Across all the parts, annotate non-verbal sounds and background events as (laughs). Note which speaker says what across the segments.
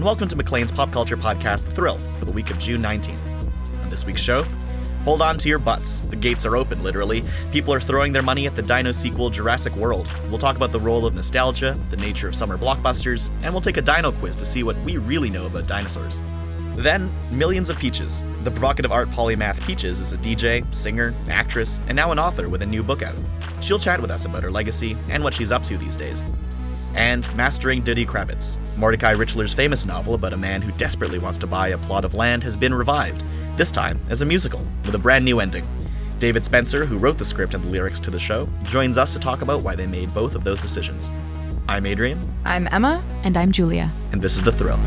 Speaker 1: and welcome to Maclean's pop culture podcast, Thrill, for the week of June 19th. On this week's show, hold on to your butts. The gates are open, literally. People are throwing their money at the dino sequel Jurassic World. We'll talk about the role of nostalgia, the nature of summer blockbusters, and we'll take a dino quiz to see what we really know about dinosaurs. Then, Millions of Peaches. The provocative art polymath Peaches is a DJ, singer, actress, and now an author with a new book out. She'll chat with us about her legacy and what she's up to these days. And Mastering Duddy Kravitz. Mordecai Richler's famous novel about a man who desperately wants to buy a plot of land has been revived, this time as a musical, with a brand new ending. David Spencer, who wrote the script and the lyrics to the show, joins us to talk about why they made both of those decisions. I'm Adrian.
Speaker 2: I'm Emma.
Speaker 3: And I'm Julia.
Speaker 1: And this is The Thrill.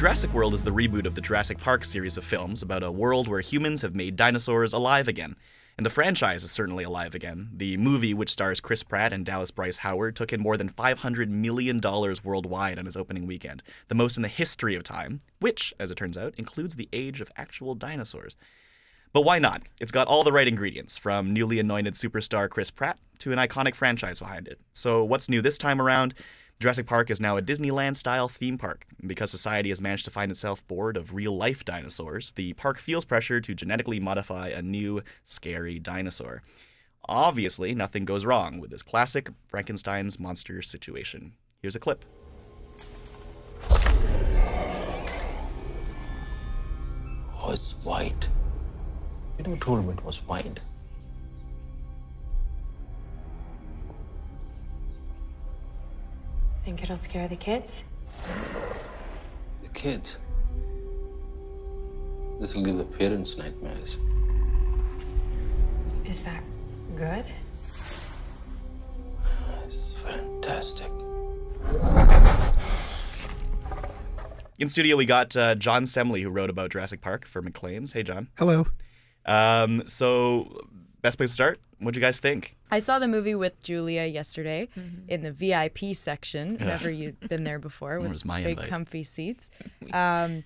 Speaker 1: Jurassic World is the reboot of the Jurassic Park series of films about a world where humans have made dinosaurs alive again. And the franchise is certainly alive again. The movie, which stars Chris Pratt and Dallas Bryce Howard, took in more than $500 million worldwide on its opening weekend, the most in the history of time, which, as it turns out, includes the age of actual dinosaurs. But why not? It's got all the right ingredients, from newly anointed superstar Chris Pratt to an iconic franchise behind it. So, what's new this time around? Jurassic Park is now a Disneyland style theme park. Because society has managed to find itself bored of real life dinosaurs, the park feels pressure to genetically modify a new, scary dinosaur. Obviously, nothing goes wrong with this classic Frankenstein's monster situation. Here's a clip.
Speaker 4: Oh, white. You never told me it was white.
Speaker 5: Think it'll scare the kids?
Speaker 4: The kids. This will give the parents nightmares.
Speaker 5: Is that good?
Speaker 4: It's fantastic.
Speaker 1: In studio, we got uh, John Semley, who wrote about Jurassic Park for Maclean's. Hey, John.
Speaker 6: Hello.
Speaker 1: Um, so, best place to start. What'd you guys think?
Speaker 2: I saw the movie with Julia yesterday in the VIP section.
Speaker 1: Yeah.
Speaker 2: Never you've been there before with
Speaker 1: was my
Speaker 2: big
Speaker 1: invite?
Speaker 2: comfy seats. (laughs) Um,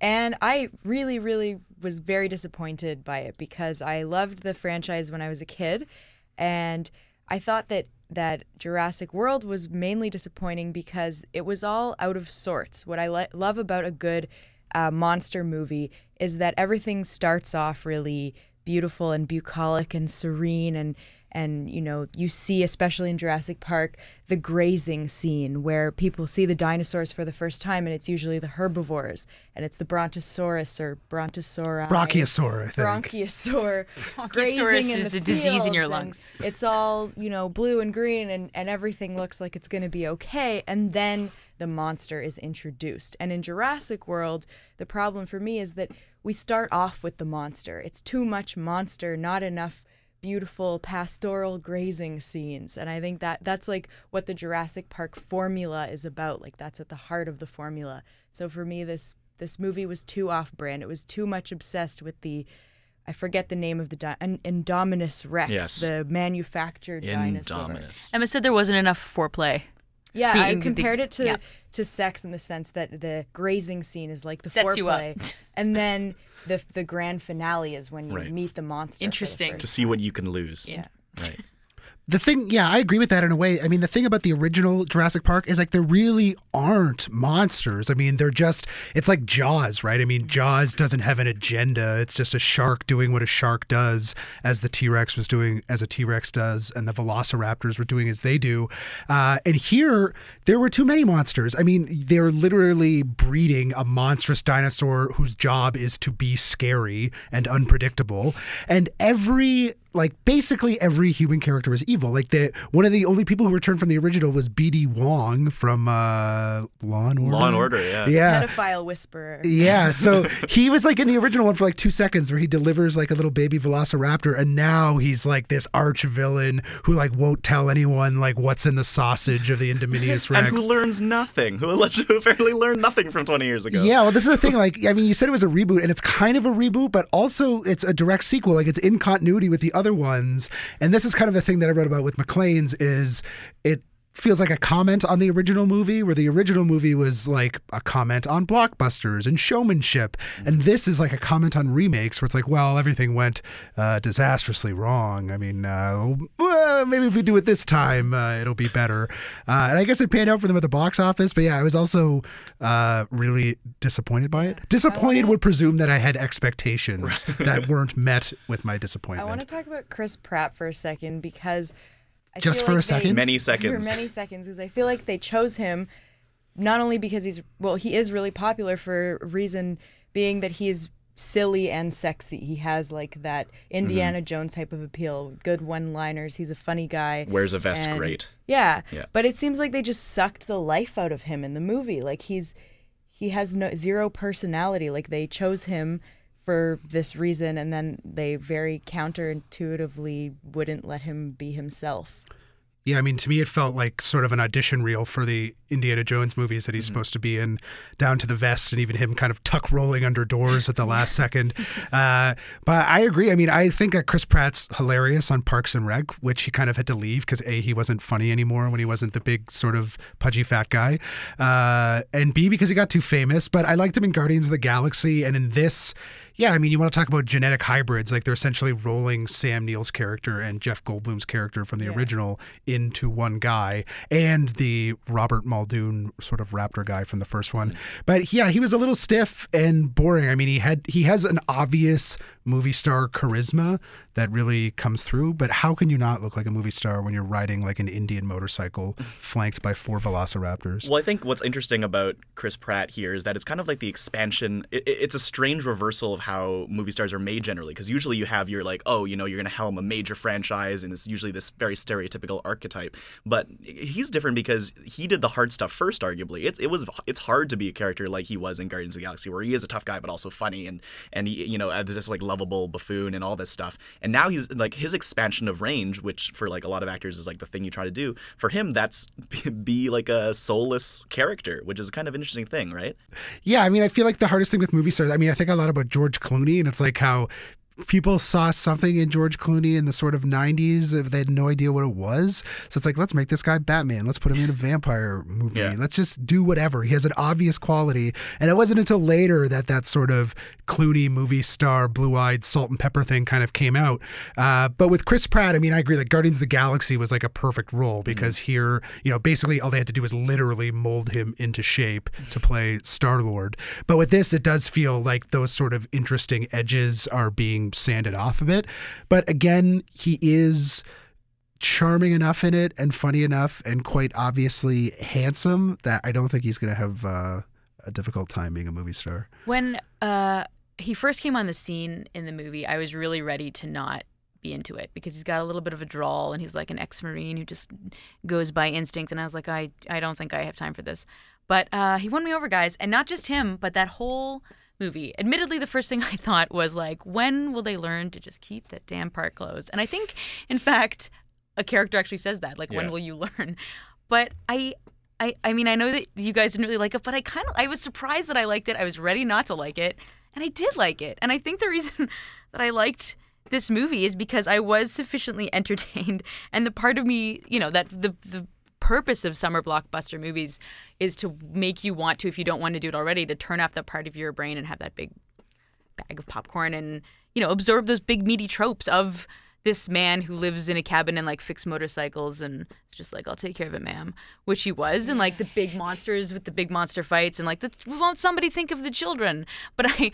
Speaker 2: and I really, really was very disappointed by it because I loved the franchise when I was a kid, and I thought that that Jurassic World was mainly disappointing because it was all out of sorts. What I lo- love about a good uh, monster movie is that everything starts off really beautiful and bucolic and serene and and you know you see especially in Jurassic Park the grazing scene where people see the dinosaurs for the first time and it's usually the herbivores and it's the brontosaurus or brontosauri
Speaker 6: Brachiosaur, I think.
Speaker 2: bronchiosaur (laughs) grazing in
Speaker 3: is
Speaker 2: the
Speaker 3: a disease in your lungs.
Speaker 2: it's all you know blue and green and, and everything looks like it's going to be okay and then the monster is introduced and in jurassic world the problem for me is that we start off with the monster it's too much monster not enough beautiful pastoral grazing scenes and i think that that's like what the jurassic park formula is about like that's at the heart of the formula so for me this this movie was too off brand it was too much obsessed with the I forget the name of the di- An- Indominus Rex,
Speaker 1: Yes.
Speaker 2: the manufactured dinosaur.
Speaker 3: Emma said there wasn't enough foreplay.
Speaker 2: Yeah, I
Speaker 3: Being the-
Speaker 2: compared it to
Speaker 3: yeah.
Speaker 2: to sex in the sense that the grazing scene is like the
Speaker 3: Sets you up.
Speaker 2: foreplay, (laughs) and then the the grand finale is when you
Speaker 1: Right.
Speaker 2: meet the monster. for the
Speaker 3: Interesting.
Speaker 1: To
Speaker 2: first
Speaker 1: see what you can lose.
Speaker 2: Yeah.
Speaker 1: Right.
Speaker 6: The thing, yeah, I agree with that in a way. I mean, the thing about the original Jurassic Park is like there really aren't monsters. I mean, they're just, it's like Jaws, right? I mean, Jaws doesn't have an agenda. It's just a shark doing what a shark does, as the T Rex was doing, as a T Rex does, and the velociraptors were doing as they do. Uh, and here, there were too many monsters. I mean, they're literally breeding a monstrous dinosaur whose job is to be scary and unpredictable. And every like basically every human character was evil. Like the one of the only people who returned from the original was B.D. Wong from uh, Law and Order.
Speaker 1: Law and Order, yeah.
Speaker 6: Yeah.
Speaker 2: pedophile whisperer.
Speaker 6: Yeah, so (laughs) he was like in the original one for like two seconds where he delivers like a little baby velociraptor, and now he's like this arch villain who like won't tell anyone like what's in the sausage of the Indominus (laughs) Rex.
Speaker 1: And who learns nothing? Who allegedly apparently learned nothing from 20 years ago.
Speaker 6: Yeah, well, this is the thing. Like, I mean, you said it was a reboot, and it's kind of a reboot, but also it's a direct sequel. Like, it's in continuity with the other ones. And this is kind of the thing that I wrote about with Maclean's is it feels like a comment on the original movie, where the original movie was like a comment on blockbusters and showmanship, and this is like a comment on remakes, where it's like, well, everything went uh, disastrously wrong. I mean, uh, well, maybe if we do it this time, uh, it'll be better. Uh, and I guess it panned out for them at the box office, but yeah, I was also uh, really disappointed by it. Disappointed would presume that I had expectations that (laughs) weren't met with my disappointment.
Speaker 2: I want to talk about Chris Pratt for a second because I
Speaker 6: Just for a
Speaker 2: like they-
Speaker 6: second?
Speaker 1: Many seconds,
Speaker 2: For
Speaker 1: seconds.
Speaker 2: many seconds, because I feel like they chose him not only because he's well, he is really popular for a reason being that he's silly and sexy. He has like that Indiana
Speaker 1: Mm-hmm.
Speaker 2: Jones type of appeal, good one-liners. He's a funny guy.
Speaker 1: Wears a vest
Speaker 2: and-
Speaker 1: great.
Speaker 2: Yeah.
Speaker 1: Yeah.
Speaker 2: But it seems like they just sucked the life out of him in the movie. Like he's he has no zero personality. Like they chose him for this reason and then they very counterintuitively wouldn't let him be himself.
Speaker 6: Yeah, I mean, to me, it felt like sort of an audition reel for the Indiana Jones movies that he's
Speaker 1: Mm-hmm.
Speaker 6: supposed to be in, down to the vest, and even him kind of tuck rolling under doors at the last second. (laughs) Uh, but I agree. I mean, I think that Chris Pratt's hilarious on Parks and Rec, which he kind of had to leave because A, he wasn't funny anymore when he wasn't the big sort of pudgy fat guy, uh, and B, because he got too famous. But I liked him in Guardians of the Galaxy, and in this, yeah, I mean, you want to talk about genetic hybrids. Like they're essentially rolling Sam Neill's character and Jeff Goldblum's character from the original into one guy and the Robert Muldoon sort of raptor guy from the first one. Mm. But yeah, he was a little stiff and boring. I mean, he had he has an obvious movie star charisma that really comes through, but how can you not look like a movie star when you're riding like an Indian motorcycle flanked by four velociraptors?
Speaker 1: Well, I think what's interesting about Chris Pratt here is that it's kind of like the expansion. It, it- it's a strange reversal of how movie stars are made generally, because usually you have your like, oh, you know, you're going to helm a major franchise, and it's usually this very stereotypical archetype. But he's different because he did the hard stuff first. Arguably, it's it was it's hard to be a character like he was in Guardians of the Galaxy, where he is a tough guy but also funny and and he, you know as this like lovable buffoon and all this stuff. And now he's like his expansion of range, which for like a lot of actors is like the thing you try to do. For him, that's (laughs) be like a soulless character, which is kind of interesting thing, right?
Speaker 6: Yeah, I mean, I feel like the hardest thing with movie stars. I mean, I think a lot about George Clooney, and it's like how people saw something in George Clooney in the sort of 90s if they had no idea what it was. So it's like, let's make this guy Batman. Let's put him in a vampire movie.
Speaker 1: Yeah.
Speaker 6: Let's just do whatever. He has an obvious quality. And it wasn't until later that that sort of Clooney movie star, blue eyed salt and pepper thing kind of came out. Uh, but with Chris Pratt, I mean, I agree that Guardians of the Galaxy was like a perfect role because here, you know, basically all they had to do was literally mold him into shape to play Star Lord. But with this, it does feel like those sort of interesting edges are being sanded off a bit. But again, he is charming enough in it and funny enough and quite obviously handsome that I don't think he's going to have uh, a difficult time being a movie star.
Speaker 3: When uh, he first came on the scene in the movie, I was really ready to not be into it because he's got a little bit of a drawl and he's like an ex-marine who just goes by instinct. And I was like, I, I don't think I have time for this. But uh, he won me over, guys, and not just him, but that whole movie. Admittedly, the first thing (laughs) I thought was like, when will they learn to just keep that damn part closed? And I think, in fact, a character actually says that, like, when will you learn? But I, I, I mean, I know that you guys didn't really like it, but I kind of, I was surprised that I liked it. I was ready not to like it, and I did like it. And I think the (laughs) reason that I liked this movie is because I was sufficiently (laughs) entertained, and the part of me, you know, that the the purpose of summer blockbuster movies is to make you want to, if you don't want to do it already, to turn off that part of your brain and have that big bag of popcorn and you know absorb those big meaty tropes of this man who lives in a cabin and like fix motorcycles and it's just like I'll take care of it, ma'am, which he was, and like the big monsters with the big monster fights and like won't somebody think of the children? But I,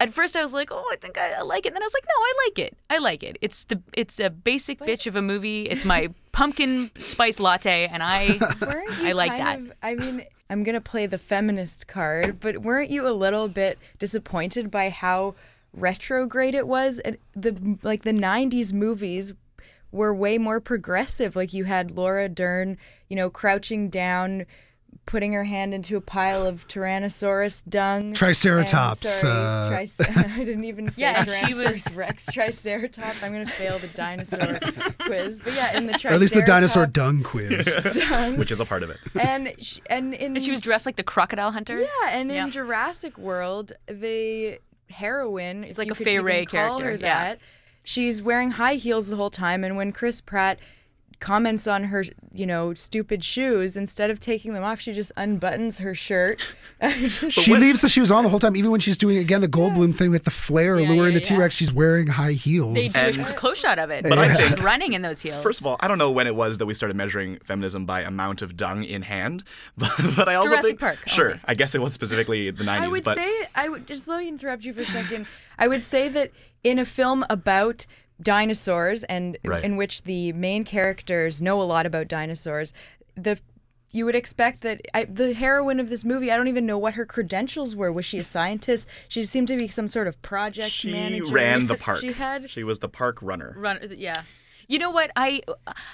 Speaker 3: at first I was like, oh, I think I, I like it, and then I was like, no, I like it, I like it. It's the it's a basic bitch of a movie. (laughs) It's my pumpkin spice latte, and I (laughs) I like that.
Speaker 2: of- I mean, I'm gonna play the feminist card, but weren't you a little bit disappointed by how retrograde it was? And the like the '90s movies were way more progressive. Like you had Laura Dern, you know, crouching down. Putting her hand into a pile of Tyrannosaurus dung.
Speaker 6: Triceratops,
Speaker 2: And, sorry,
Speaker 6: uh,
Speaker 2: tricer- (laughs) I didn't even say
Speaker 3: Yeah, and she
Speaker 2: Tyrannosaurus
Speaker 3: was- (laughs)
Speaker 2: Rex. Triceratops. I'm gonna fail the dinosaur (laughs) quiz. But yeah, in the
Speaker 6: Or at least the dinosaur dung quiz.
Speaker 2: dung,
Speaker 1: which is a part of it.
Speaker 2: and sh- and in
Speaker 3: and she was dressed like the crocodile hunter.
Speaker 2: yeah, and in Jurassic World, the heroine, it's
Speaker 3: like a Fay Wray character,
Speaker 2: Her
Speaker 3: yeah.
Speaker 2: that, she's wearing high heels the whole time, and when Chris Pratt comments on her, you know, stupid shoes. Instead of taking them off, she just unbuttons her shirt. (laughs)
Speaker 6: She leaves the shoes on the whole time, even when she's doing again the Goldblum thing with the flare
Speaker 3: Yeah,
Speaker 6: luring
Speaker 3: yeah,
Speaker 6: the. T Rex. She's wearing high heels.
Speaker 3: They do
Speaker 1: And-
Speaker 3: a close shot of it.
Speaker 1: But I
Speaker 3: She's
Speaker 1: think-
Speaker 3: running in those heels.
Speaker 1: First of all, I don't know when it was that we started measuring feminism by amount of dung in hand, (laughs) but, but I also
Speaker 3: Jurassic
Speaker 1: think
Speaker 3: Park,
Speaker 1: sure.
Speaker 3: only.
Speaker 1: I guess it was specifically the 90s,
Speaker 2: I would
Speaker 1: but
Speaker 2: say I would just let me interrupt you for a second. I would say that in a film about dinosaurs and
Speaker 1: Right.
Speaker 2: in which the main characters know a lot about dinosaurs, the you would expect that I, the heroine of this movie. I don't even know what her credentials were. Was she a scientist? She seemed to be some sort of project
Speaker 1: she
Speaker 2: manager.
Speaker 1: ran (laughs) the park.
Speaker 2: She had
Speaker 1: She was the park runner.
Speaker 3: run yeah you know what? I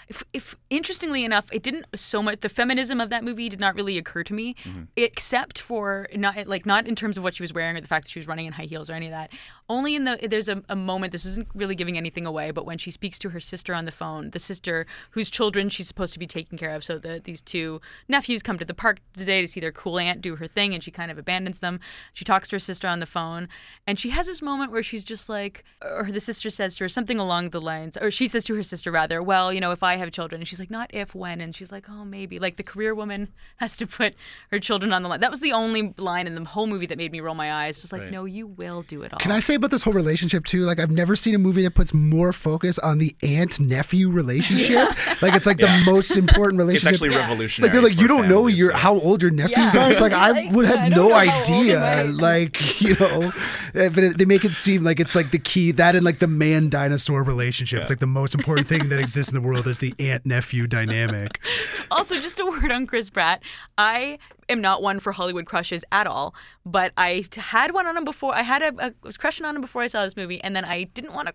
Speaker 3: if, if interestingly enough it didn't so much the feminism of that movie did not really occur to me
Speaker 1: Mm-hmm.
Speaker 3: except for not like not in terms of what she was wearing or the fact that she was running in high heels or any of that. Only in the there's a, a moment this isn't really giving anything away but when she speaks to her sister on the phone the sister whose children she's supposed to be taking care of so that these two nephews come to the park today to see their cool aunt do her thing and she kind of abandons them. She talks to her sister on the phone and she has this moment where she's just like or the sister says to her something along the lines or she says to her sister rather well you know if i have children and she's like not if when and she's like oh maybe like the career woman (laughs) has to put her children on the line that was the only line in the whole movie that made me roll my eyes just like
Speaker 1: Right.
Speaker 3: no you will do it all
Speaker 6: Can I say about this whole relationship too? Like I've never seen a movie that puts more focus on the aunt nephew relationship. (laughs) Like it's like
Speaker 1: Yeah.
Speaker 6: the most important relationship.
Speaker 1: It's
Speaker 6: relationship.
Speaker 1: actually revolutionary.
Speaker 6: like they're like you don't know
Speaker 1: families,
Speaker 6: your
Speaker 1: so-
Speaker 6: how old your nephews
Speaker 2: Yeah.
Speaker 6: are. It's like I (laughs) would have
Speaker 2: don't
Speaker 6: no
Speaker 2: know how old
Speaker 6: idea. Like you know, eh, but it, they make it seem like it's like the key that and like the man dinosaur relationship. It's like the most important thing that exists in the world is the aunt nephew dynamic. (laughs)
Speaker 3: also, just a word on Chris Pratt. I am not one for Hollywood crushes at all, but I had one on him before. I had a, a was crushing on him before I saw this movie, and then I didn't want to.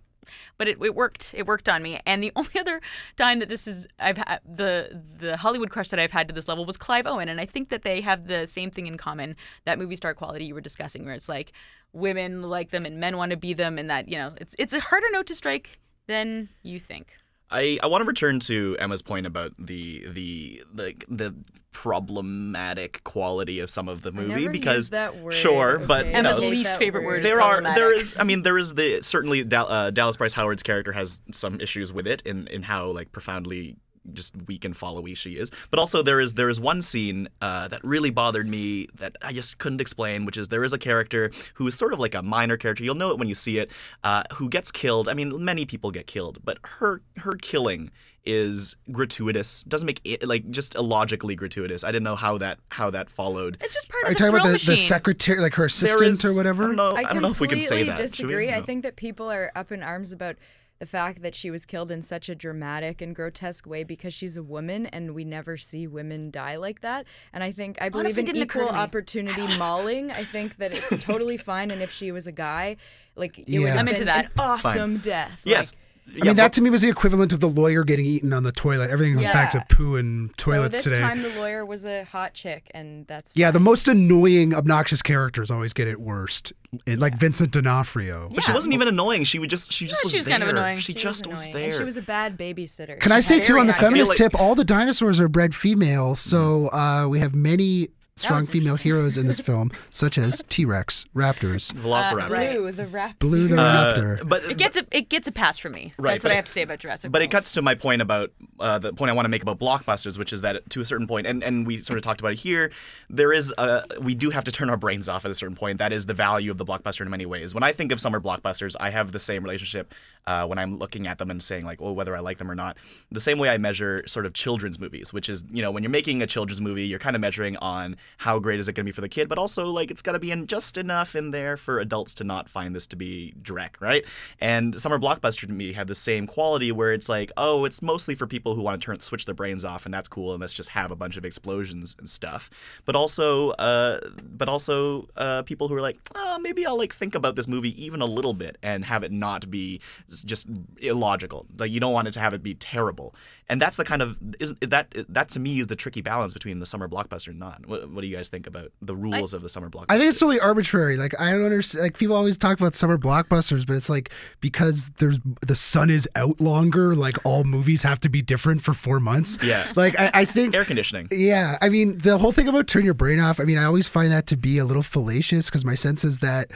Speaker 3: But it, it worked. It worked on me. And the (laughs) only other time that this is I've had the the Hollywood crush that I've had to this level was Clive Owen, and I think that they have the same thing in common. That movie star quality you were discussing, where it's like women like them and men want to be them, and that you know it's it's a harder note to strike than you think.
Speaker 1: I, I want to return to Emma's point about the the the the problematic quality of some of the movie
Speaker 2: never
Speaker 1: because
Speaker 2: used that word,
Speaker 1: sure, but
Speaker 2: okay?
Speaker 1: you
Speaker 3: Emma's
Speaker 1: know,
Speaker 2: hate
Speaker 3: least favorite word is
Speaker 1: there are there
Speaker 3: problematic.
Speaker 1: is I mean there is the certainly Dal- uh, Dallas Bryce Howard's character has some issues with it in in how like profoundly just weak and followy she is. But also there is there is one scene uh, that really bothered me that I just couldn't explain which is there is a character who is sort of like a minor character. You'll know it when you see it uh, who gets killed. I mean many people get killed but her her killing is gratuitous doesn't make it like just illogically gratuitous. I didn't know how that how that followed.
Speaker 3: It's just part
Speaker 6: Are you
Speaker 3: of the
Speaker 6: talking about the, the secretary, like her assistant
Speaker 1: is-
Speaker 6: or whatever?
Speaker 1: I don't know
Speaker 2: I,
Speaker 1: I, don't know if we can say
Speaker 2: completely
Speaker 1: that Should we?
Speaker 2: disagree. I think that people are up in arms about the fact that she was killed in such a dramatic and grotesque way because she's a woman and we never see women die like that. And I think I believe
Speaker 3: Honestly,
Speaker 2: in
Speaker 3: didn't
Speaker 2: equal opportunity (laughs) mauling. I think that it's totally fine. And if she was a guy, like it
Speaker 6: Yeah.
Speaker 2: would have
Speaker 3: I'm into
Speaker 2: been
Speaker 3: that.
Speaker 2: an awesome death.
Speaker 1: yes
Speaker 2: Like,
Speaker 6: I mean, that to me was the equivalent of the lawyer getting eaten on the toilet. Everything goes back to poo and toilets
Speaker 2: so this
Speaker 6: today.
Speaker 2: time the lawyer was a hot chick, and that's
Speaker 6: yeah, the most annoying, obnoxious characters always get it worst. It- like Vincent D'Onofrio.
Speaker 1: But she wasn't even annoying. She would just she just
Speaker 3: Yeah,
Speaker 1: was
Speaker 3: she was
Speaker 1: there.
Speaker 3: kind of annoying.
Speaker 1: She,
Speaker 2: She
Speaker 1: just
Speaker 2: was
Speaker 1: was, there.
Speaker 2: And she was a bad babysitter.
Speaker 6: Can
Speaker 2: She
Speaker 6: I say too on the feminist
Speaker 1: like-
Speaker 6: tip, all the dinosaurs are bred female, so uh, we have many strong female heroes in this (laughs) film, such as T Rex, raptors,
Speaker 1: Velociraptor.
Speaker 3: right.
Speaker 2: Blue, the raptor.
Speaker 6: Blue the
Speaker 1: Uh,
Speaker 6: raptor.
Speaker 1: but
Speaker 3: It gets a it gets a pass from me.
Speaker 1: Right,
Speaker 3: That's what
Speaker 1: but
Speaker 3: I
Speaker 1: it-
Speaker 3: have to say about Jurassic.
Speaker 1: but it cuts to my point about uh, the point I want to make about blockbusters, which is that to a certain point, and, and we sort of talked about it here, there is a, we do have to turn our brains off at a certain point. That is the value of the blockbuster in many ways. When I think of summer blockbusters, I have the same relationship uh, when I'm looking at them and saying like, well, whether I like them or not. The same way I measure sort of children's movies, which is you know when you're making a children's movie, you're kind of measuring on how great is it going to be for the kid, but also like it's got to be in just enough in there for adults to not find this to be dreck, right? And summer blockbuster to me have the same quality where it's like, oh, it's mostly for people who want to turn switch their brains off, and that's cool, and let's just have a bunch of explosions and stuff. But also, uh, but also uh, people who are like, oh, maybe I'll like think about this movie even a little bit and have it not be just illogical. Like you don't want it to have it be terrible. And that's the kind of is that that to me is the tricky balance between the summer blockbuster and not. What, what do you guys think about the rules of the summer blockbuster?
Speaker 6: I think it's totally arbitrary. Like I don't understand. Like people always talk about summer blockbusters, but it's like because there's the sun is out longer. Like all movies have to be different for four months.
Speaker 1: Yeah.
Speaker 6: Like I, I think
Speaker 1: air conditioning.
Speaker 6: Yeah, I mean the whole thing about turn your brain off. I mean, I always find that to be a little fallacious because my sense is that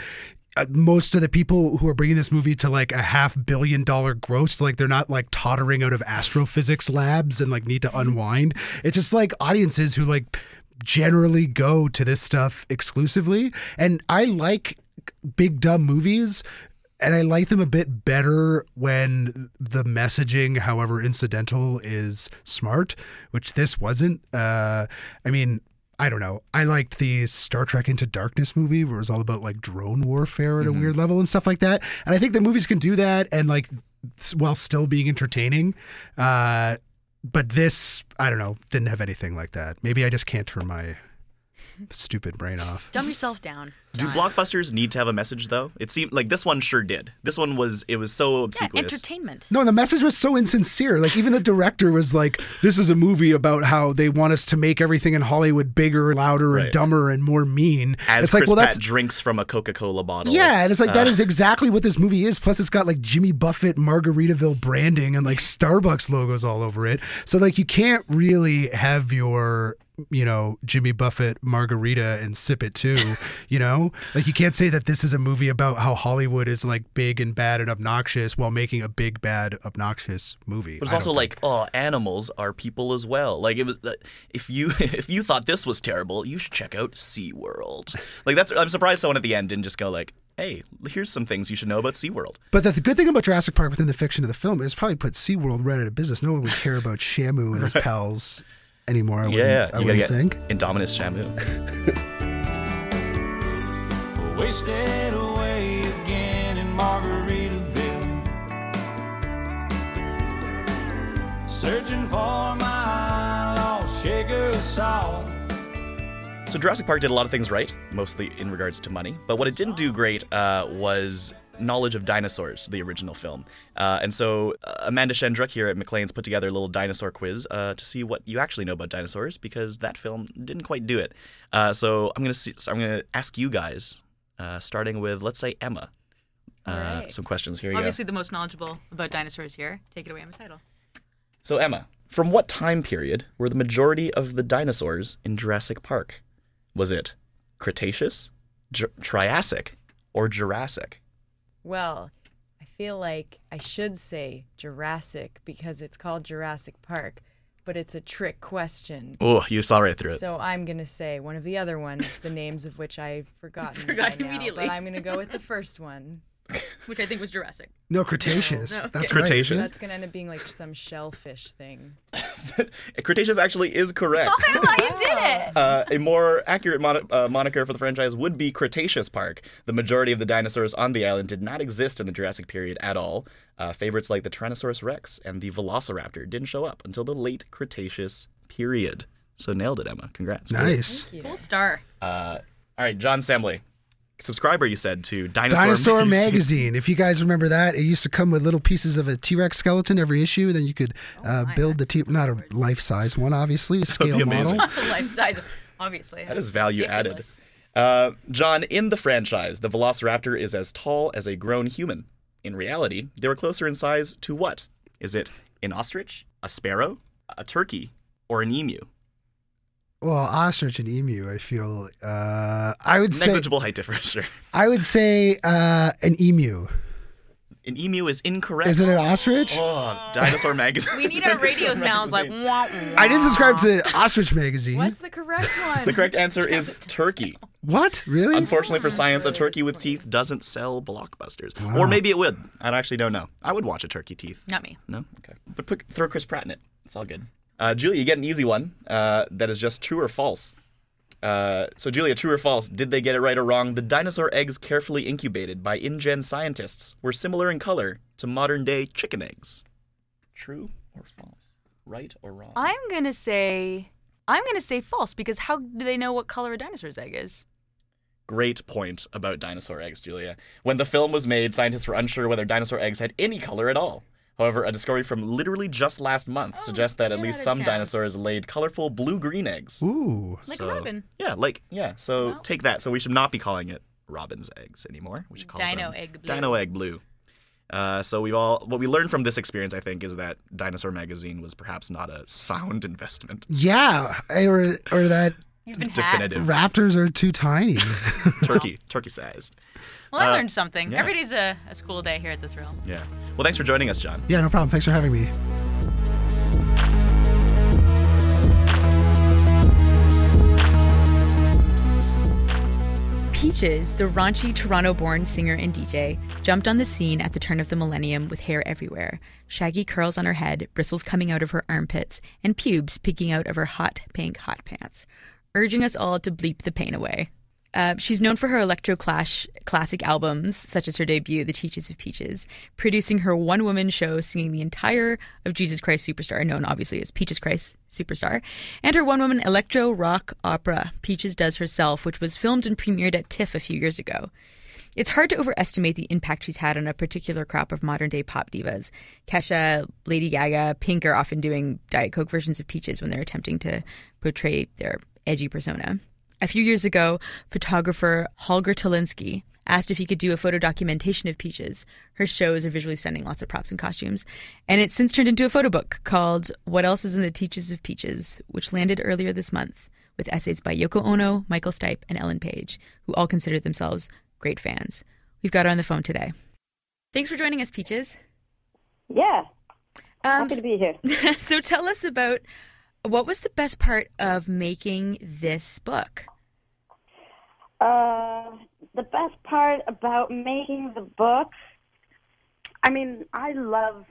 Speaker 6: most of the people who are bringing this movie to like a half billion dollar gross, like they're not like tottering out of astrophysics labs and like need to unwind. It's just like audiences who like generally go to this stuff exclusively. And I like big dumb movies and I like them a bit better when the messaging, however incidental, is smart, which this wasn't. Uh, I mean, I don't know. I liked the Star Trek Into Darkness movie where it was all about like drone warfare at a weird level and stuff like that. And I think the movies can do that and like while still being entertaining. Uh, but this, I don't know, didn't have anything like that. Maybe I just can't turn my stupid brain off.
Speaker 3: Dumb yourself down.
Speaker 1: Do blockbusters need to have a message though? It seemed like this one sure did. This one was it was so obsequious.
Speaker 3: Yeah,
Speaker 1: obsequious.
Speaker 3: entertainment.
Speaker 6: No, the message was so insincere. Like even the director was like, "This is a movie about how they want us to make everything in Hollywood bigger, louder,
Speaker 1: Right.
Speaker 6: and dumber and more mean."
Speaker 1: As
Speaker 6: it's like,
Speaker 1: Chris
Speaker 6: well,
Speaker 1: Pratt
Speaker 6: that's
Speaker 1: drinks from a Coca-Cola bottle.
Speaker 6: yeah, and it's like that
Speaker 1: Uh,
Speaker 6: is exactly what this movie is. Plus, it's got like Jimmy Buffett Margaritaville branding and like Starbucks logos all over it. So like you can't really have your you know Jimmy Buffett margarita and sip it too. (laughs) you know, like you can't say that this is a movie about how Hollywood is like big and bad and obnoxious while making a big bad obnoxious movie.
Speaker 1: But it's also like,
Speaker 6: think.
Speaker 1: oh, animals are people as well. Like it was, uh, if you (laughs) if you thought this was terrible, you should check out SeaWorld. Like that's, I'm surprised someone at the end didn't just go like, hey, here's some things you should know about SeaWorld.
Speaker 6: But the, the good thing about Jurassic Park within the fiction of the film is probably put SeaWorld right out of business. No one would care about Shamu and his (laughs) pals anymore. I wouldn't,
Speaker 1: yeah,
Speaker 6: I
Speaker 1: you gotta
Speaker 6: wouldn't
Speaker 1: get
Speaker 6: think.
Speaker 1: Indominus Shamu. (laughs)
Speaker 7: Wasted away again in Margaritaville. Searching for my lost shaker salt.
Speaker 1: So Jurassic Park did a lot of things right, mostly in regards to money. But what it didn't do great uh, was knowledge of dinosaurs, the original film. Uh, and so uh, Amanda Shendruk here at Maclean's put together a little dinosaur quiz uh, to see what you actually know about dinosaurs because that film didn't quite do it. Uh, so I'm gonna see, so I'm gonna ask you guys, uh, starting with let's say Emma, uh,
Speaker 2: Alright.
Speaker 1: some questions. Here
Speaker 3: Obviously, the most knowledgeable about dinosaurs here. Take it away the title.
Speaker 1: So Emma, from what time period were the majority of the dinosaurs in Jurassic Park? Was it Cretaceous, Triassic, or Jurassic?
Speaker 2: Well, I feel like I should say Jurassic because it's called Jurassic Park, but it's a trick question.
Speaker 1: Oh, you saw right through it.
Speaker 2: So I'm gonna say one of the other ones, the names of which I've forgotten. (laughs)
Speaker 3: Forgot
Speaker 2: by now,
Speaker 3: immediately.
Speaker 2: But I'm gonna go with the first one.
Speaker 3: Which I think was Jurassic.
Speaker 6: No, Cretaceous.
Speaker 3: No, no,
Speaker 6: That's
Speaker 1: okay.
Speaker 6: right.
Speaker 1: Cretaceous?
Speaker 6: isn't?
Speaker 2: That's gonna end up being like some shellfish thing. (laughs)
Speaker 1: Cretaceous actually is correct. (laughs)
Speaker 3: Oh, you did it.
Speaker 1: Uh, a more accurate mon- uh, moniker for the franchise would be Cretaceous Park. The majority of the dinosaurs on the island did not exist in the Jurassic period at all. Uh, favorites like the Tyrannosaurus rex and the Velociraptor didn't show up until the late Cretaceous period. So nailed it, Emma. Congrats.
Speaker 6: Nice.
Speaker 3: Gold star.
Speaker 1: Uh, all right, John Semley, subscriber you said to Dinosaur,
Speaker 6: Dinosaur
Speaker 1: Magazine.
Speaker 6: magazine. If you guys remember that, it used to come with little pieces of a T Rex skeleton every issue. Then you could uh,
Speaker 3: my,
Speaker 6: build the T. Not a life size one, obviously, a scale model. (laughs)
Speaker 3: Life size. Obviously.
Speaker 1: That is value added. Uh, John, in the franchise, the Velociraptor is as tall as a grown human. In reality, they were closer in size to what? Is it an ostrich, a sparrow, a turkey, or an emu?
Speaker 6: Well, ostrich and emu. I feel. Uh, I would say.
Speaker 1: Negligible height difference, sure.
Speaker 6: I would say uh, an emu.
Speaker 1: An emu is incorrect.
Speaker 6: Is it an ostrich?
Speaker 1: Oh, Dinosaur Magazine.
Speaker 3: We need our (laughs) radio sounds like wah, wah.
Speaker 6: I didn't subscribe to Ostrich magazine.
Speaker 2: What's the correct (laughs) one?
Speaker 1: The correct answer is turkey.
Speaker 6: What? Really?
Speaker 1: Unfortunately for science, a turkey with teeth doesn't sell blockbusters. Or maybe it would. I actually don't know. I would watch a turkey teeth.
Speaker 3: Not me.
Speaker 1: No? Okay. But put, throw Chris Pratt in it. It's all good. Uh, Julia, you get an easy one uh, that is just true or false. Uh, so, Julia, true or false? Did they get it right or wrong? The dinosaur eggs carefully incubated by InGen scientists were similar in color to modern day chicken eggs. True or false? Right or wrong?
Speaker 3: I'm gonna say. I'm gonna say false because how do they know what color a dinosaur's egg is?
Speaker 1: Great point about dinosaur eggs, Julia. When the film was made, scientists were unsure whether dinosaur eggs had any color at all. However, a discovery from literally just last month suggests that at least some
Speaker 3: town.
Speaker 1: dinosaurs laid colorful blue-green eggs.
Speaker 6: Ooh.
Speaker 3: Like
Speaker 1: So-
Speaker 3: a robin.
Speaker 1: Yeah, like yeah. So
Speaker 3: Well-
Speaker 1: take that. So we should not be calling it robin's eggs anymore. We should call
Speaker 3: it
Speaker 1: Dino
Speaker 3: egg blue.
Speaker 1: Dino egg blue. Uh, so we've all what we learned from this experience, I think, is that Dinosaur Magazine was perhaps not a sound investment.
Speaker 6: Yeah, or or that
Speaker 3: You've been hacked.
Speaker 1: definitive
Speaker 6: Raptors are too tiny. (laughs)
Speaker 1: turkey turkey sized.
Speaker 3: Well, I
Speaker 1: Uh,
Speaker 3: learned something.
Speaker 1: yeah.
Speaker 3: Every day's a, a school day here at this realm.
Speaker 1: Yeah. Well, thanks for joining us, John.
Speaker 6: yeah, no problem. Thanks for having me.
Speaker 3: Peaches, the raunchy Toronto born singer and DJ, jumped on the scene at the turn of the millennium with hair everywhere, shaggy curls on her head, bristles coming out of her armpits, and pubes peeking out of her hot pink hot pants, urging us all to bleep the pain away. Uh, she's known for her electro clash classic albums, such as her debut, The Teaches of Peaches, producing her one woman show singing the entire of Jesus Christ Superstar, known obviously as Peaches Christ Superstar, and her one woman electro rock opera, Peaches Does Herself, which was filmed and premiered at TIFF a few years ago. It's hard to overestimate the impact she's had on a particular crop of modern day pop divas. Kesha, Lady Gaga, Pink are often doing Diet Coke versions of Peaches when they're attempting to portray their edgy persona. A few years ago, photographer Holger Talinski asked if he could do a photo documentation of Peaches. Her shows are visually stunning, lots of props and costumes. And it's since turned into a photo book called What Else is in the Teaches of Peaches, which landed earlier this month with essays by Yoko Ono, Michael Stipe, and Ellen Page, who all consider themselves great fans. We've got her on the phone today. Thanks for joining us, Peaches.
Speaker 8: Yeah,
Speaker 3: Um,
Speaker 8: happy to be here. (laughs)
Speaker 3: so tell us about what was the best part of making this book?
Speaker 8: Uh, the best part about making the book, I mean, I love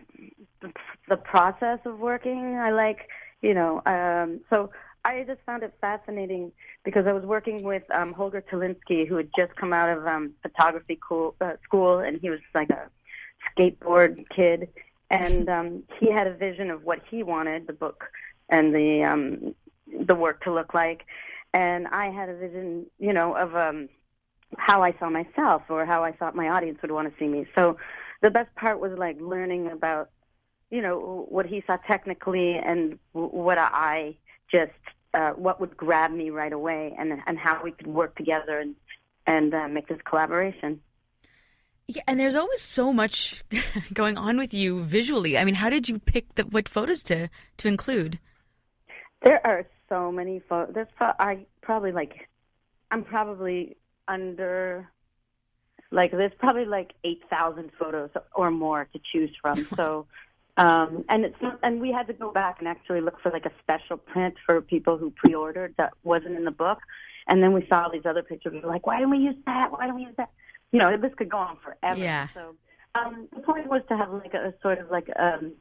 Speaker 8: the, the process of working. I like, you know, um, so I just found it fascinating because I was working with um, Holger Talinski, who had just come out of um, photography cool, uh, school, and he was like a skateboard kid, and um, he had a vision of what he wanted the book and the um, the work to look like, and I had a vision, you know, of um, how I saw myself or how I thought my audience would want to see me. So the best part was like learning about, you know, what he saw technically and what I just uh, what would grab me right away, and and how we could work together and and uh, make this collaboration.
Speaker 3: Yeah, and there's always so much (laughs) going on with you visually. I mean, how did you pick the what photos to to include?
Speaker 8: There are so many photos. There's pro- I probably like, I'm probably under, like there's probably like eight thousand photos or more to choose from. (laughs) So, um, and it's not, and we had to go back and actually look for like a special print for people who pre-ordered that wasn't in the book. And then we saw all these other pictures. We were like, why didn't we use that? Why don't we use that? You know, this could go on forever.
Speaker 3: Yeah.
Speaker 8: So um, the point was to have like a, sort of like um,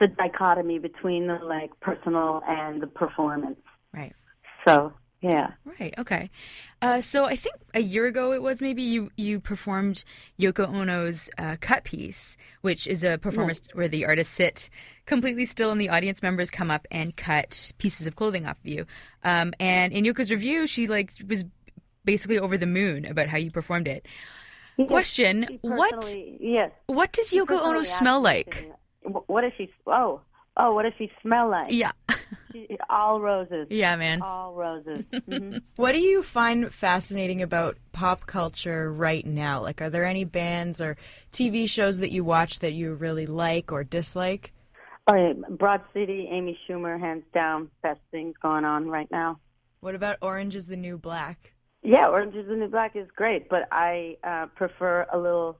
Speaker 8: the dichotomy between the like personal and the performance.
Speaker 3: Right.
Speaker 8: So yeah.
Speaker 3: Right. Okay. Uh, so I think a year ago it was maybe you you performed Yoko Ono's uh, cut piece, which is a performance where the artists sit completely still and the audience members come up and cut pieces of clothing off of you. Um, and in Yoko's review, she like was basically over the moon about how you performed it. Question: What
Speaker 8: Yes.
Speaker 3: what does Yoko Ono smell like?
Speaker 8: What does she? Oh, oh, what does she smell like?
Speaker 3: Yeah.
Speaker 8: She, all roses. (laughs)
Speaker 3: Yeah, man.
Speaker 8: All roses. hmm (laughs)
Speaker 2: What do you find fascinating about pop culture right now? Like, are there any bands or TV shows that you watch that you really like or dislike?
Speaker 8: Oh, yeah, Broad City, Amy Schumer, hands down, best things going on right now.
Speaker 2: What about Orange is the New Black?
Speaker 8: Yeah, Orange is the New Black is great, but I uh, prefer a little,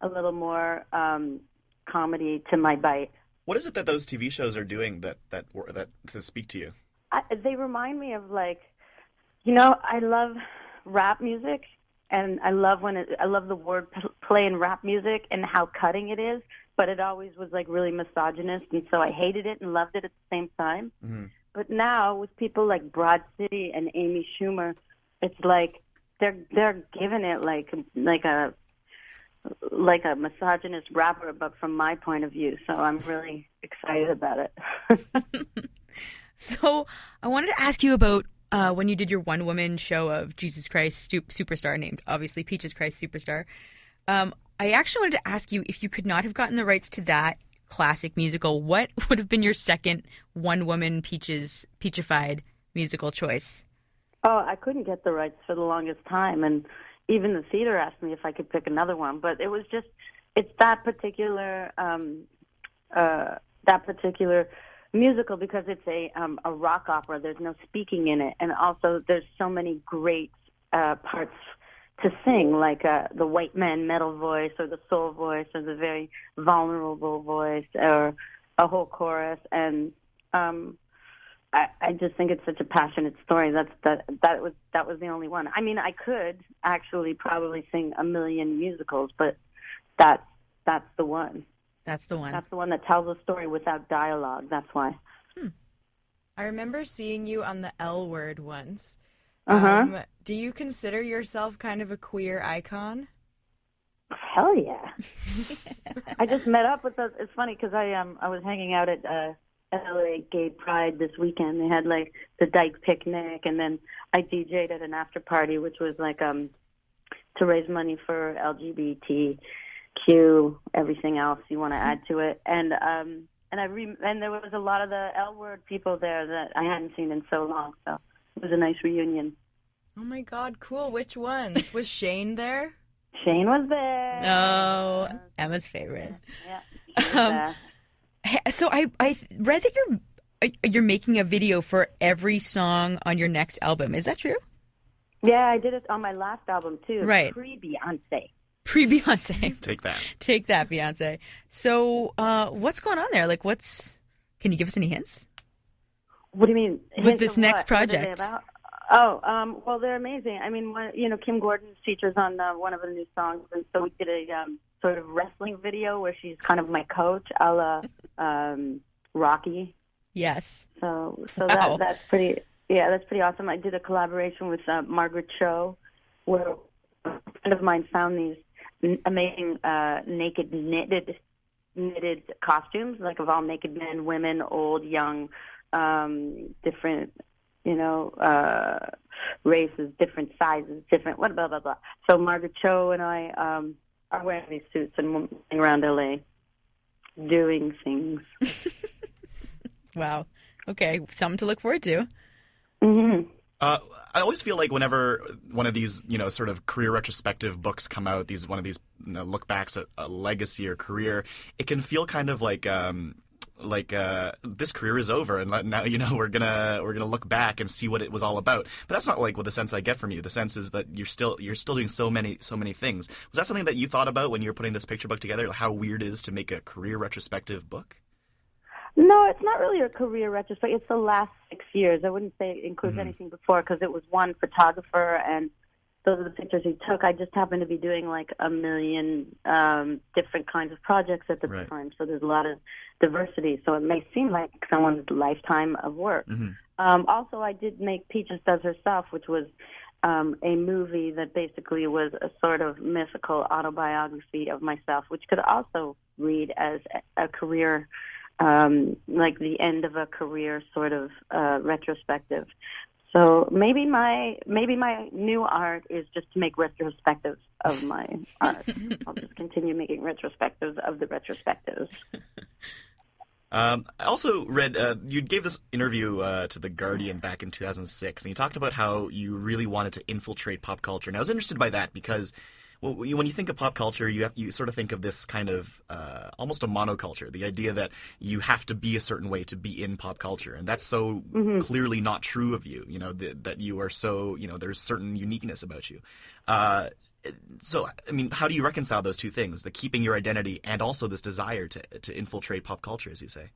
Speaker 8: a little more um, comedy to my bite.
Speaker 1: What is it that those TV shows are doing that that that to speak to you?
Speaker 8: I, they remind me of like, you know, I love rap music, and I love when it, I love the word play in rap music and how cutting it is. But it always was like really misogynist, and so I hated it and loved it at the same time.
Speaker 1: Mhm.
Speaker 8: But now with people like Broad City and Amy Schumer, it's like they're they're giving it like like a like a misogynist rapper, but from my point of view. So I'm really excited about it. (laughs)
Speaker 3: So I wanted to ask you about uh, when you did your one woman show of Jesus Christ Superstar, named obviously Peaches Christ Superstar. Um, I actually wanted to ask you if you could not have gotten the rights to that classic musical, what (laughs) would have been your second one woman Peaches Peachified musical choice?
Speaker 8: Oh, I couldn't get the rights for the longest time, and even the theater asked me if I could pick another one. But it was just, it's that particular, um, uh, that particular musical because it's a um, a rock opera. There's no speaking in it, and also there's so many great uh, parts to sing, like uh, the white man metal voice, or the soul voice, or the very vulnerable voice, or a whole chorus. And um, I, I just think it's such a passionate story. That's that that was that was the only one. I mean, I could actually probably sing a million musicals, but that's that's the one.
Speaker 3: That's the one.
Speaker 8: That's the one that tells a story without dialogue. That's why.
Speaker 2: I remember seeing you on the L word once.
Speaker 8: Uh-huh.
Speaker 2: Um, do you consider yourself kind of a queer icon?
Speaker 8: Hell yeah! (laughs) I just met up with those. It's funny because I um I was hanging out at uh, LA Gay Pride this weekend. They had like the Dyke picnic, and then I DJ'd at an after party, which was like um to raise money for LGBTQ, everything else you want to add to it, and um and I re- and there was a lot of the L word people there that I hadn't seen in so long, so it was a nice reunion.
Speaker 2: Oh my god, cool. Which ones? Was Shane there? (laughs)
Speaker 8: Shane was there.
Speaker 3: Oh, Emma's favorite.
Speaker 8: Yeah. Was
Speaker 3: Um, So I I read that you're uh, you're making a video for every song on your next album. Is that true?
Speaker 8: Yeah, I did it on my last album too.
Speaker 3: Right.
Speaker 8: Pre Beyonce.
Speaker 3: Pre Beyonce. (laughs)
Speaker 1: Take that.
Speaker 3: Take that, Beyonce. So, uh, what's going on there? Like, what's? Can you give us any hints?
Speaker 8: What do you mean?
Speaker 3: With this next
Speaker 8: what? What are they
Speaker 3: project.
Speaker 8: about? Oh, um, well, they're amazing. I mean, one, you know, Kim Gordon features on uh, one of the new songs, and so we did a um, sort of wrestling video where she's kind of my coach, a la um, Rocky.
Speaker 3: Yes.
Speaker 8: So, so
Speaker 3: Wow.
Speaker 8: that that's pretty. Yeah, that's pretty awesome. I did a collaboration with uh, Margaret Cho, where a friend of mine found these amazing uh, naked knitted knitted costumes, like of all naked men, women, old, young, um, different, you know, uh, races, different sizes, different what blah blah blah. So Margaret Cho and I um, are wearing these suits and moving around LA, doing things. (laughs)
Speaker 3: Wow. Okay, something to look forward to.
Speaker 8: hmm
Speaker 1: Uh, I always feel like whenever one of these, you know, sort of career retrospective books come out, these one of these you know, look backs at a legacy or career, it can feel kind of like um, like uh, this career is over, and now you know (laughs) we're gonna we're gonna look back and see what it was all about. But that's not like what the sense I get from you. The sense is that you're still you're still doing so many so many things. Was that something that you thought about when you were putting this picture book together? How weird it is to make a career retrospective book?
Speaker 8: No, it's not really a career retrospect. It's the last six years. I wouldn't say it includes anything before because it was one photographer and those are the pictures he took. I just happened to be doing like a million um, different kinds of projects at the
Speaker 1: Right.
Speaker 8: time, so there's a lot of diversity. So it may seem like someone's lifetime of work. Um, also, I did make Peaches Does Herself, which was um, a movie that basically was a sort of mythical autobiography of myself, which could also read as a, a career, um, like the end of a career sort of uh, retrospective. So maybe my maybe my new art is just to make retrospectives of my art. (laughs) I'll just continue making retrospectives of the retrospectives. (laughs)
Speaker 1: Um, I also read uh, you gave this interview uh, to the Guardian back in 2006, and you talked about how you really wanted to infiltrate pop culture. And I was interested by that because when you- when you think of pop culture, you have, you sort of think of this kind of uh, almost a monoculture, the idea that you have to be a certain way to be in pop culture, and that's so clearly not true of you. You know that that you are so you know there's certain uniqueness about you. Uh, so I mean, how do you reconcile those two things: the keeping your identity and also this desire to to infiltrate pop culture, as you say?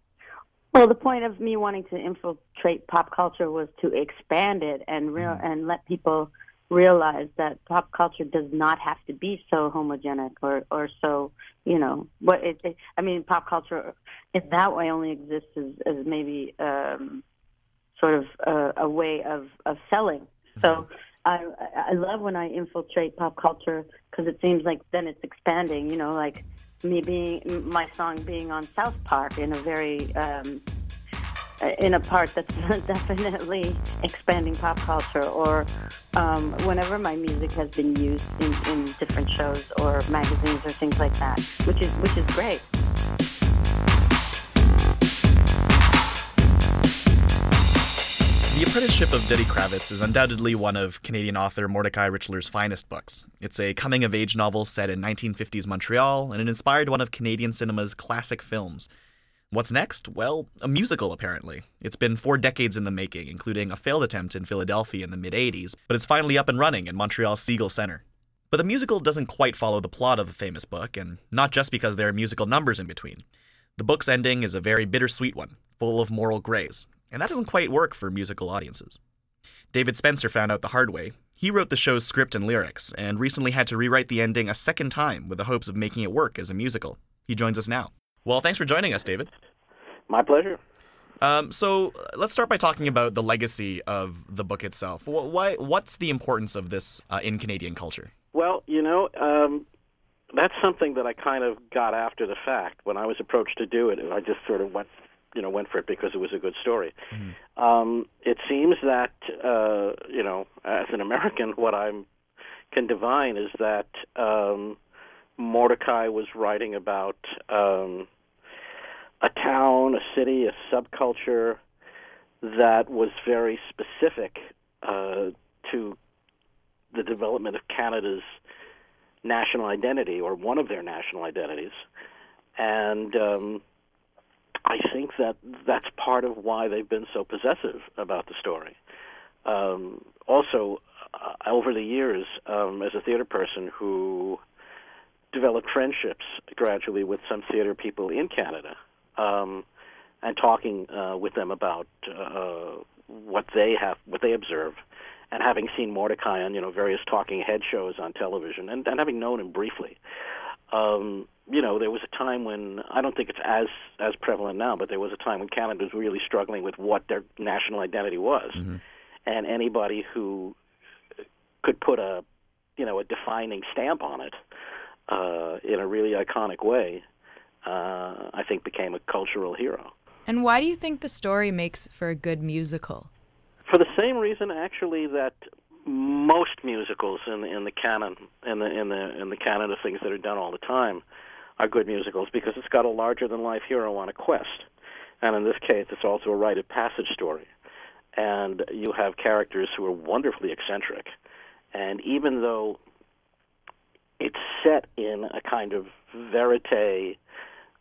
Speaker 8: Well, the point of me wanting to infiltrate pop culture was to expand it and real and let people realize that pop culture does not have to be so homogenic or or so you know what it, it I mean pop culture in that way only exists as, as maybe um, sort of a, a way of of selling. So I I love when I infiltrate pop culture because it seems like then it's expanding. You know, like me being my song being on South Park in a very um, in a part that's (laughs) definitely expanding pop culture, or um, whenever my music has been used in, in different shows or magazines or things like that, which is which is great.
Speaker 1: The Apprenticeship of Duddy Kravitz is undoubtedly one of Canadian author Mordecai Richler's finest books. It's a coming of age novel set in 1950s Montreal, and it inspired one of Canadian cinema's classic films. What's next? Well, a musical, apparently. It's been four decades in the making, including a failed attempt in Philadelphia in the mid 80s, but it's finally up and running in Montreal's Segal Centre. But the musical doesn't quite follow the plot of the famous book, and not just because there are musical numbers in between. The book's ending is a very bittersweet one, full of moral grays, and that doesn't quite work for musical audiences. David Spencer found out the hard way. He wrote the show's script and lyrics, and recently had to rewrite the ending a second time with the hopes of making it work as a musical. He joins us now. Well, thanks for joining us, David.
Speaker 9: My pleasure.
Speaker 1: Um, so uh, let's start by talking about the legacy of the book itself. Why, what's the importance of this uh, in Canadian culture?
Speaker 9: Well, you know, um, that's something that I kind of got after the fact. When I was approached to do it, and I just sort of went, you know, went for it because it was a good story. Um, it seems that, uh, you know, as an American, what I can divine is that um, Mordecai was writing about um, a town, a city, a subculture that was very specific uh, to the development of Canada's national identity or one of their national identities. And um, I think that that's part of why they've been so possessive about the story. Um, also, uh, over the years, um, as a theater person who developed friendships gradually with some theater people in Canada, um, and talking uh, with them about uh, what they have, what they observe, and having seen Mordecai on you know various talking head shows on television, and, and having known him briefly, um, you know there was a time when I don't think it's as as prevalent now, but there was a time when Canada was really struggling with what their national identity was, and anybody who could put a you know a defining stamp on it uh, in a really iconic way, uh, I think became a cultural hero.
Speaker 2: And why do you think the story makes for a good musical?
Speaker 9: For the same reason, actually, that most musicals in in the canon in the in the in the canon of things that are done all the time are good musicals because it's got a larger than life hero on a quest, and in this case, it's also a rite of passage story, and you have characters who are wonderfully eccentric, and even though it's set in a kind of verite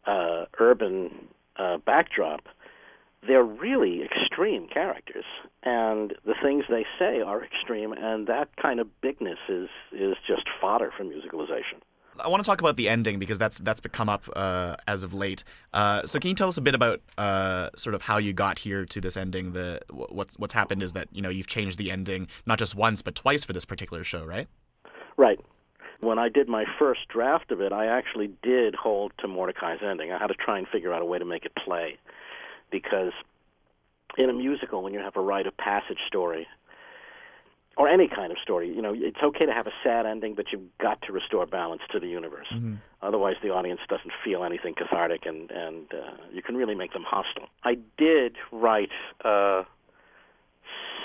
Speaker 9: uh, urban uh, backdrop, they're really extreme characters, and the things they say are extreme, and that kind of bigness is is just fodder for musicalization.
Speaker 1: I want to talk about the ending because that's that's become up uh, as of late. Uh, so can you tell us a bit about uh, sort of how you got here to this ending? The what's what's happened is that you know you've changed the ending not just once but twice for this particular show, right?
Speaker 9: Right. When I did my first draft of it, I actually did hold to Mordecai's ending. I had to try and figure out a way to make it play. Because in a musical, when you have a rite of passage story, or any kind of story, you know, it's okay to have a sad ending, but you've got to restore balance to the universe. Otherwise, the audience doesn't feel anything cathartic, and and uh, you can really make them hostile. I did write uh,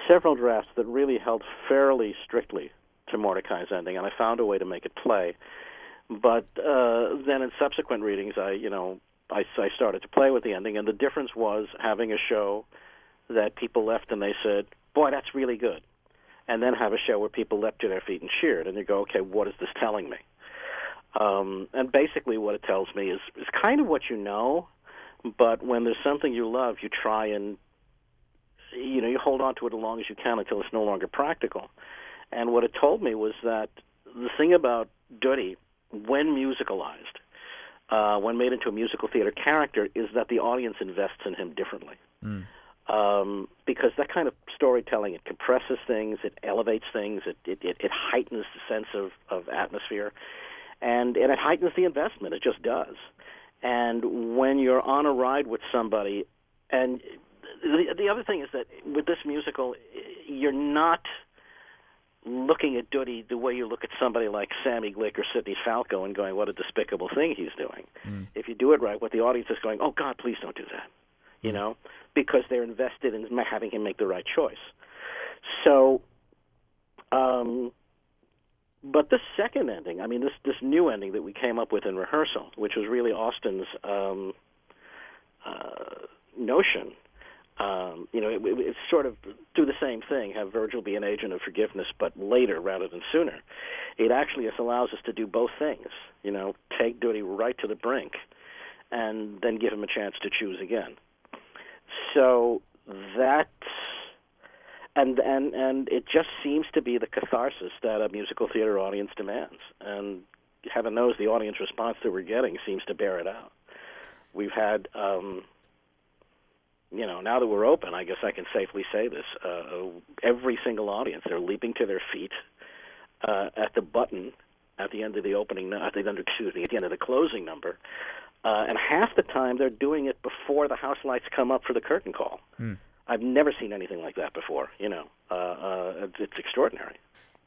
Speaker 9: several drafts that really held fairly strictly to Mordecai's ending, and I found a way to make it play. But uh, then in subsequent readings, I, you know, I, I started to play with the ending, and the difference was having a show that people left and they said, "Boy, that's really good," and then have a show where people leapt to their feet and cheered, and you go, "Okay, what is this telling me?" Um, and basically, what it tells me is is kind of what you know, but when there's something you love, you try and you know you hold on to it as long as you can until it's no longer practical. And what it told me was that the thing about Duddy, when musicalized, uh, when made into a musical theater character, is that the audience invests in him differently. Um, because that kind of storytelling, it compresses things, it elevates things, it, it, it, it heightens the sense of, of atmosphere, and, and it heightens the investment. It just does. And when you're on a ride with somebody, and the, the other thing is that with this musical, you're not looking at Duddy the way you look at somebody like Sammy Glick or Sidney Falco and going, "What a despicable thing he's doing." If you do it right, what the audience is going, "Oh God, please don't do that," you know, because they're invested in having him make the right choice. So, um, but this second ending, I mean, this this new ending that we came up with in rehearsal, which was really Austin's um, uh, notion. Um, you know, it, it, it's sort of do the same thing, have Virgil be an agent of forgiveness, but later rather than sooner. It actually allows us to do both things. You know, take Duddy right to the brink, and then give him a chance to choose again. So that and and and it just seems to be the catharsis that a musical theater audience demands, and heaven knows the audience response that we're getting seems to bear it out. We've had. Um, you know, now that we're open, I guess I can safely say this. Uh, every single audience, they're leaping to their feet uh, at the button at the end of the opening, at the end, excuse me, at the end of the closing number, uh, and half the time they're doing it before the house lights come up for the curtain call. I've never seen anything like that before. You know, uh, uh, it's, it's extraordinary.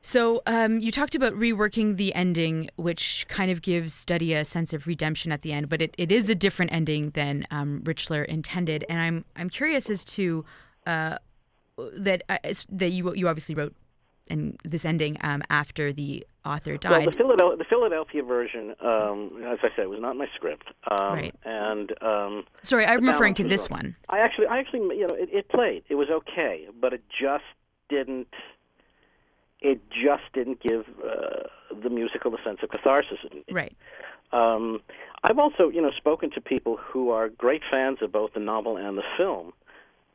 Speaker 3: So um, you talked about reworking the ending, which kind of gives Duddy a sense of redemption at the end, but it, it is a different ending than um, Richler intended. And I'm I'm curious as to uh, that uh, that you you obviously wrote and this ending um, after the author
Speaker 9: Well,
Speaker 3: died.
Speaker 9: the Philadelphia, the Philadelphia version, um, as I said, was not my script. Um,
Speaker 3: Right.
Speaker 9: And um,
Speaker 3: Sorry, I'm referring to this one.
Speaker 9: I actually, I actually, you know, it, it played. It was okay, but it just didn't. It just didn't give uh, the musical the sense of catharsis.
Speaker 3: Right.
Speaker 9: Um, I've also, you know, spoken to people who are great fans of both the novel and the film,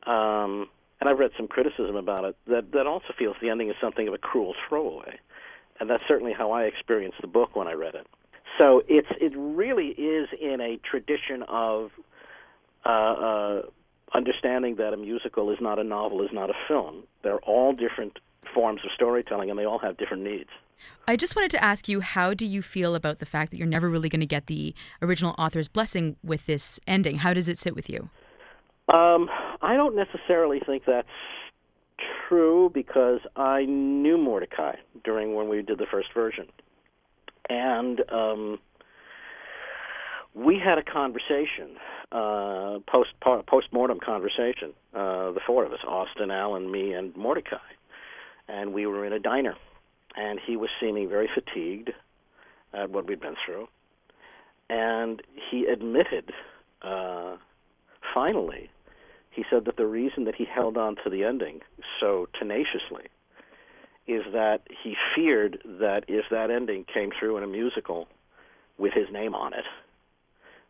Speaker 9: um, and I've read some criticism about it that that also feels the ending is something of a cruel throwaway, and that's certainly how I experienced the book when I read it. So it's it really is in a tradition of uh, uh, understanding that a musical is not a novel, is not a film. They're all different forms of storytelling, and they all have different needs.
Speaker 3: I just wanted to ask you, how do you feel about the fact that you're never really going to get the original author's blessing with this ending? How does it sit with you?
Speaker 9: Um, I don't necessarily think that's true because I knew Mordecai during when we did the first version, and um, we had a conversation, uh, post post mortem conversation, uh, the four of us, Austin, Alan, me, and Mordecai, and we were in a diner, and he was seeming very fatigued at what we'd been through, and he admitted. Uh, finally, he said that the reason that he held on to the ending so tenaciously is that he feared that if that ending came through in a musical with his name on it,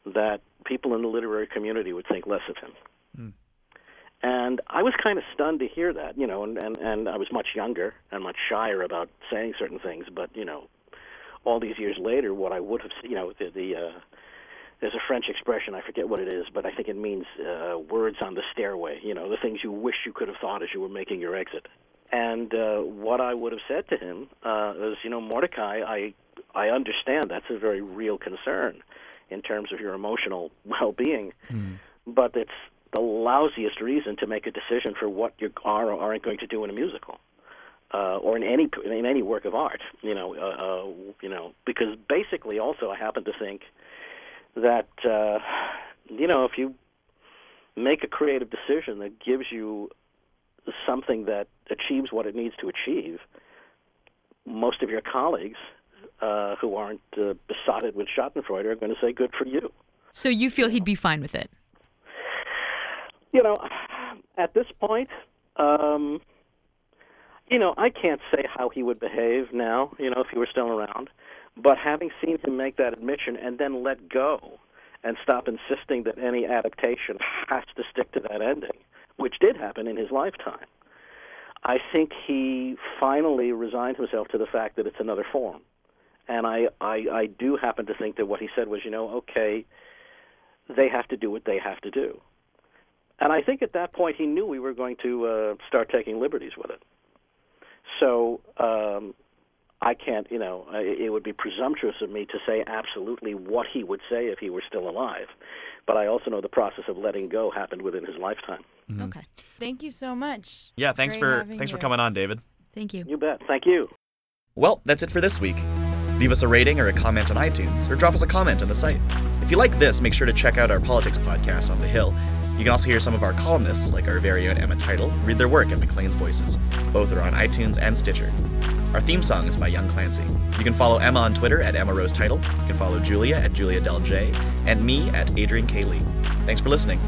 Speaker 9: that people in the literary community would think less of him. And I was kind of stunned to hear that, you know, and, and, and I was much younger and much shyer about saying certain things, but, you know, all these years later, what I would have, you know, the, the uh, there's a French expression, I forget what it is, but I think it means uh, words on the stairway, you know, the things you wish you could have thought as you were making your exit. And uh, what I would have said to him uh, is, you know, Mordecai, I, I understand that's a very real concern in terms of your emotional (laughs) well being, but it's the lousiest reason to make a decision for what you are or aren't going to do in a musical. Uh, or in any in any work of art, you know, uh, uh, you know, because basically, also, I happen to think that uh, you know if you make a creative decision that gives you something that achieves what it needs to achieve, most of your colleagues uh, who aren't uh, besotted with Schadenfreude are going to say, "Good for you."
Speaker 3: So you feel he'd be fine with it?
Speaker 9: You know, at this point, um, you know, I can't say how he would behave now. You know, if he were still around. But having seen him make that admission and then let go and stop insisting that any adaptation has to stick to that ending, which did happen in his lifetime, I think he finally resigned himself to the fact that it's another form. And I, I, I do happen to think that what he said was, you know, okay, they have to do what they have to do. And I think at that point he knew we were going to uh, start taking liberties with it. So um, I can't, you know, it would be presumptuous of me to say absolutely what he would say if he were still alive. But I also know the process of letting go happened within his lifetime.
Speaker 3: Okay.
Speaker 2: Thank you so much.
Speaker 1: Yeah,
Speaker 2: It's
Speaker 1: thanks for
Speaker 2: having
Speaker 1: thanks for coming on, David.
Speaker 3: Thank you.
Speaker 9: You bet. Thank you.
Speaker 1: Well, that's it for this week. Leave us a rating or a comment on iTunes, or drop us a comment on the site. If you like this, make sure to check out our politics podcast on The Hill. You can also hear some of our columnists, like our very own Emma Teitel, read their work at Maclean's Voices. Both are on iTunes and Stitcher. Our theme song is by Young Clancy. You can follow Emma on Twitter at Emma Rose Teitel. You can follow Julia at Julia Del J, and me at Adrian. Lee. Thanks for listening.